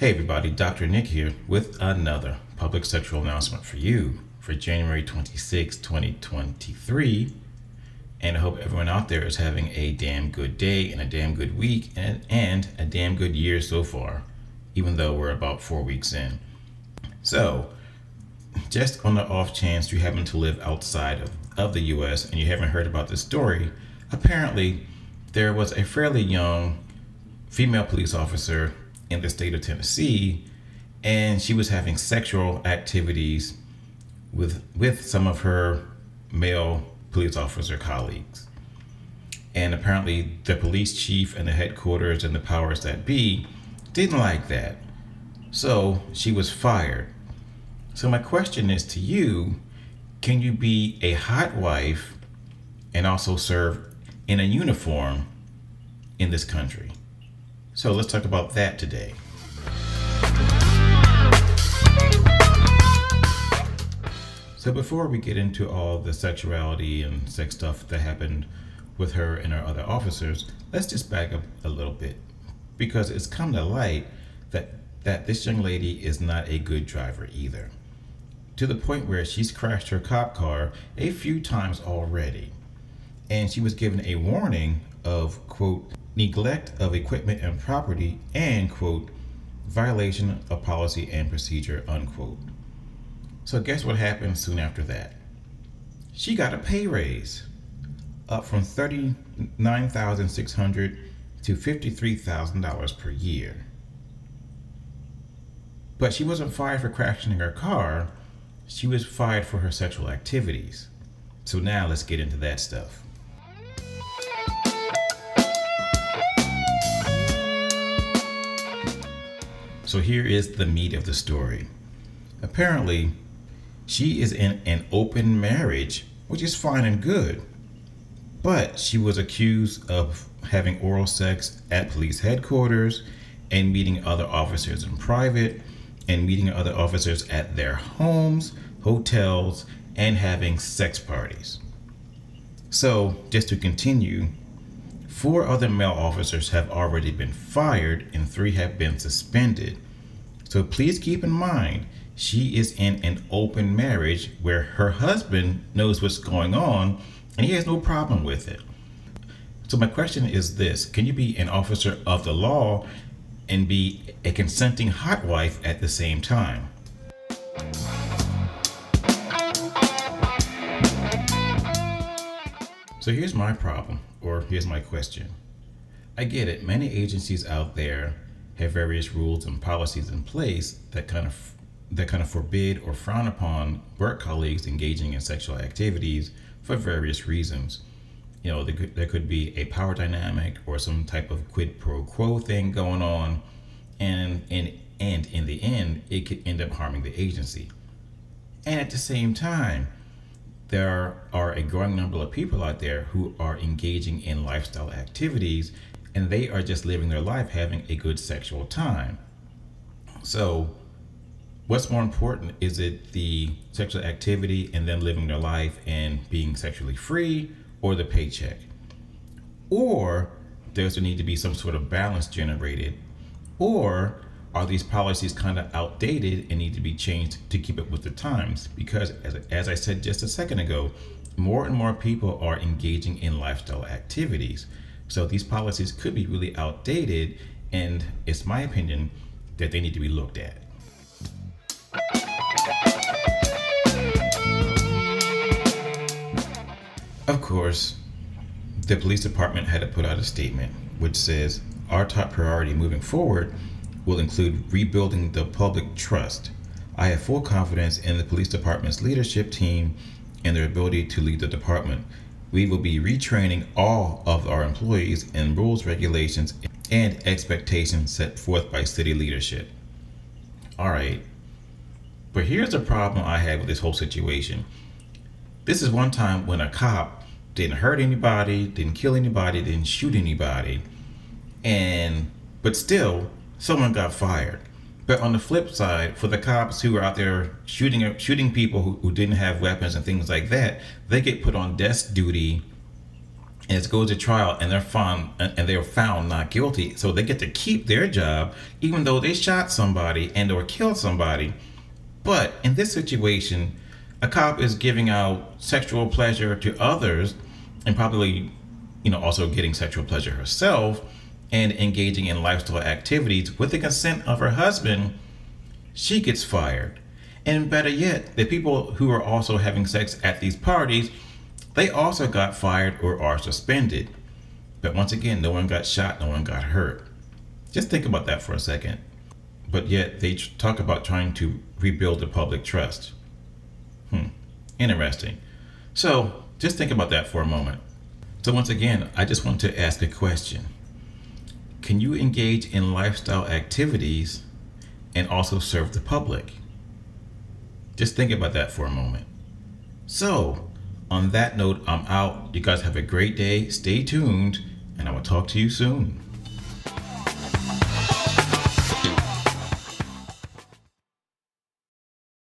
Hey everybody, Dr. Nick here with another public sexual announcement for you for January 26, 2023. And I hope everyone out there is having a damn good day and a damn good week and, and a damn good year so far, even though we're about four weeks in. So, just on the off chance you happen to live outside of, of the US and you haven't heard about this story, apparently there was a fairly young female police officer in the state of Tennessee, and she was having sexual activities with with some of her male police officer colleagues. And apparently the police chief and the headquarters and the powers that be didn't like that. So she was fired. So my question is to you, can you be a hot wife and also serve in a uniform in this country. So let's talk about that today. So before we get into all the sexuality and sex stuff that happened with her and her other officers, let's just back up a little bit because it's come to light that that this young lady is not a good driver either. To the point where she's crashed her cop car a few times already and she was given a warning of, quote, neglect of equipment and property and, quote, violation of policy and procedure, unquote. So, guess what happened soon after that? She got a pay raise up from 39,600 to $53,000 per year. But she wasn't fired for crashing her car, she was fired for her sexual activities. So, now let's get into that stuff. So here is the meat of the story. Apparently, she is in an open marriage, which is fine and good. But she was accused of having oral sex at police headquarters and meeting other officers in private and meeting other officers at their homes, hotels, and having sex parties. So, just to continue, Four other male officers have already been fired and three have been suspended. So please keep in mind, she is in an open marriage where her husband knows what's going on and he has no problem with it. So, my question is this Can you be an officer of the law and be a consenting hot wife at the same time? So here's my problem, or here's my question. I get it, many agencies out there have various rules and policies in place that kind of that kind of forbid or frown upon work colleagues engaging in sexual activities for various reasons. You know, there could, there could be a power dynamic or some type of quid pro quo thing going on, and and and in the end, it could end up harming the agency. And at the same time, there are a growing number of people out there who are engaging in lifestyle activities and they are just living their life having a good sexual time. So, what's more important? Is it the sexual activity and them living their life and being sexually free or the paycheck? Or does there need to be some sort of balance generated? Or are these policies kind of outdated and need to be changed to keep up with the times? Because, as, as I said just a second ago, more and more people are engaging in lifestyle activities. So these policies could be really outdated, and it's my opinion that they need to be looked at. Of course, the police department had to put out a statement which says our top priority moving forward will include rebuilding the public trust. I have full confidence in the police department's leadership team and their ability to lead the department. We will be retraining all of our employees in rules, regulations, and expectations set forth by city leadership. All right. But here's the problem I have with this whole situation. This is one time when a cop didn't hurt anybody, didn't kill anybody, didn't shoot anybody. And but still someone got fired. But on the flip side, for the cops who are out there shooting shooting people who, who didn't have weapons and things like that, they get put on desk duty and it goes to trial and they're found and they're found not guilty. So they get to keep their job even though they shot somebody and or killed somebody. But in this situation a cop is giving out sexual pleasure to others and probably you know also getting sexual pleasure herself and engaging in lifestyle activities with the consent of her husband she gets fired and better yet the people who are also having sex at these parties they also got fired or are suspended. But once again, no one got shot, no one got hurt. Just think about that for a second. But yet they talk about trying to rebuild the public trust. Hmm, interesting. So just think about that for a moment. So, once again, I just want to ask a question Can you engage in lifestyle activities and also serve the public? Just think about that for a moment. So, on that note, I'm out. You guys have a great day. Stay tuned, and I will talk to you soon.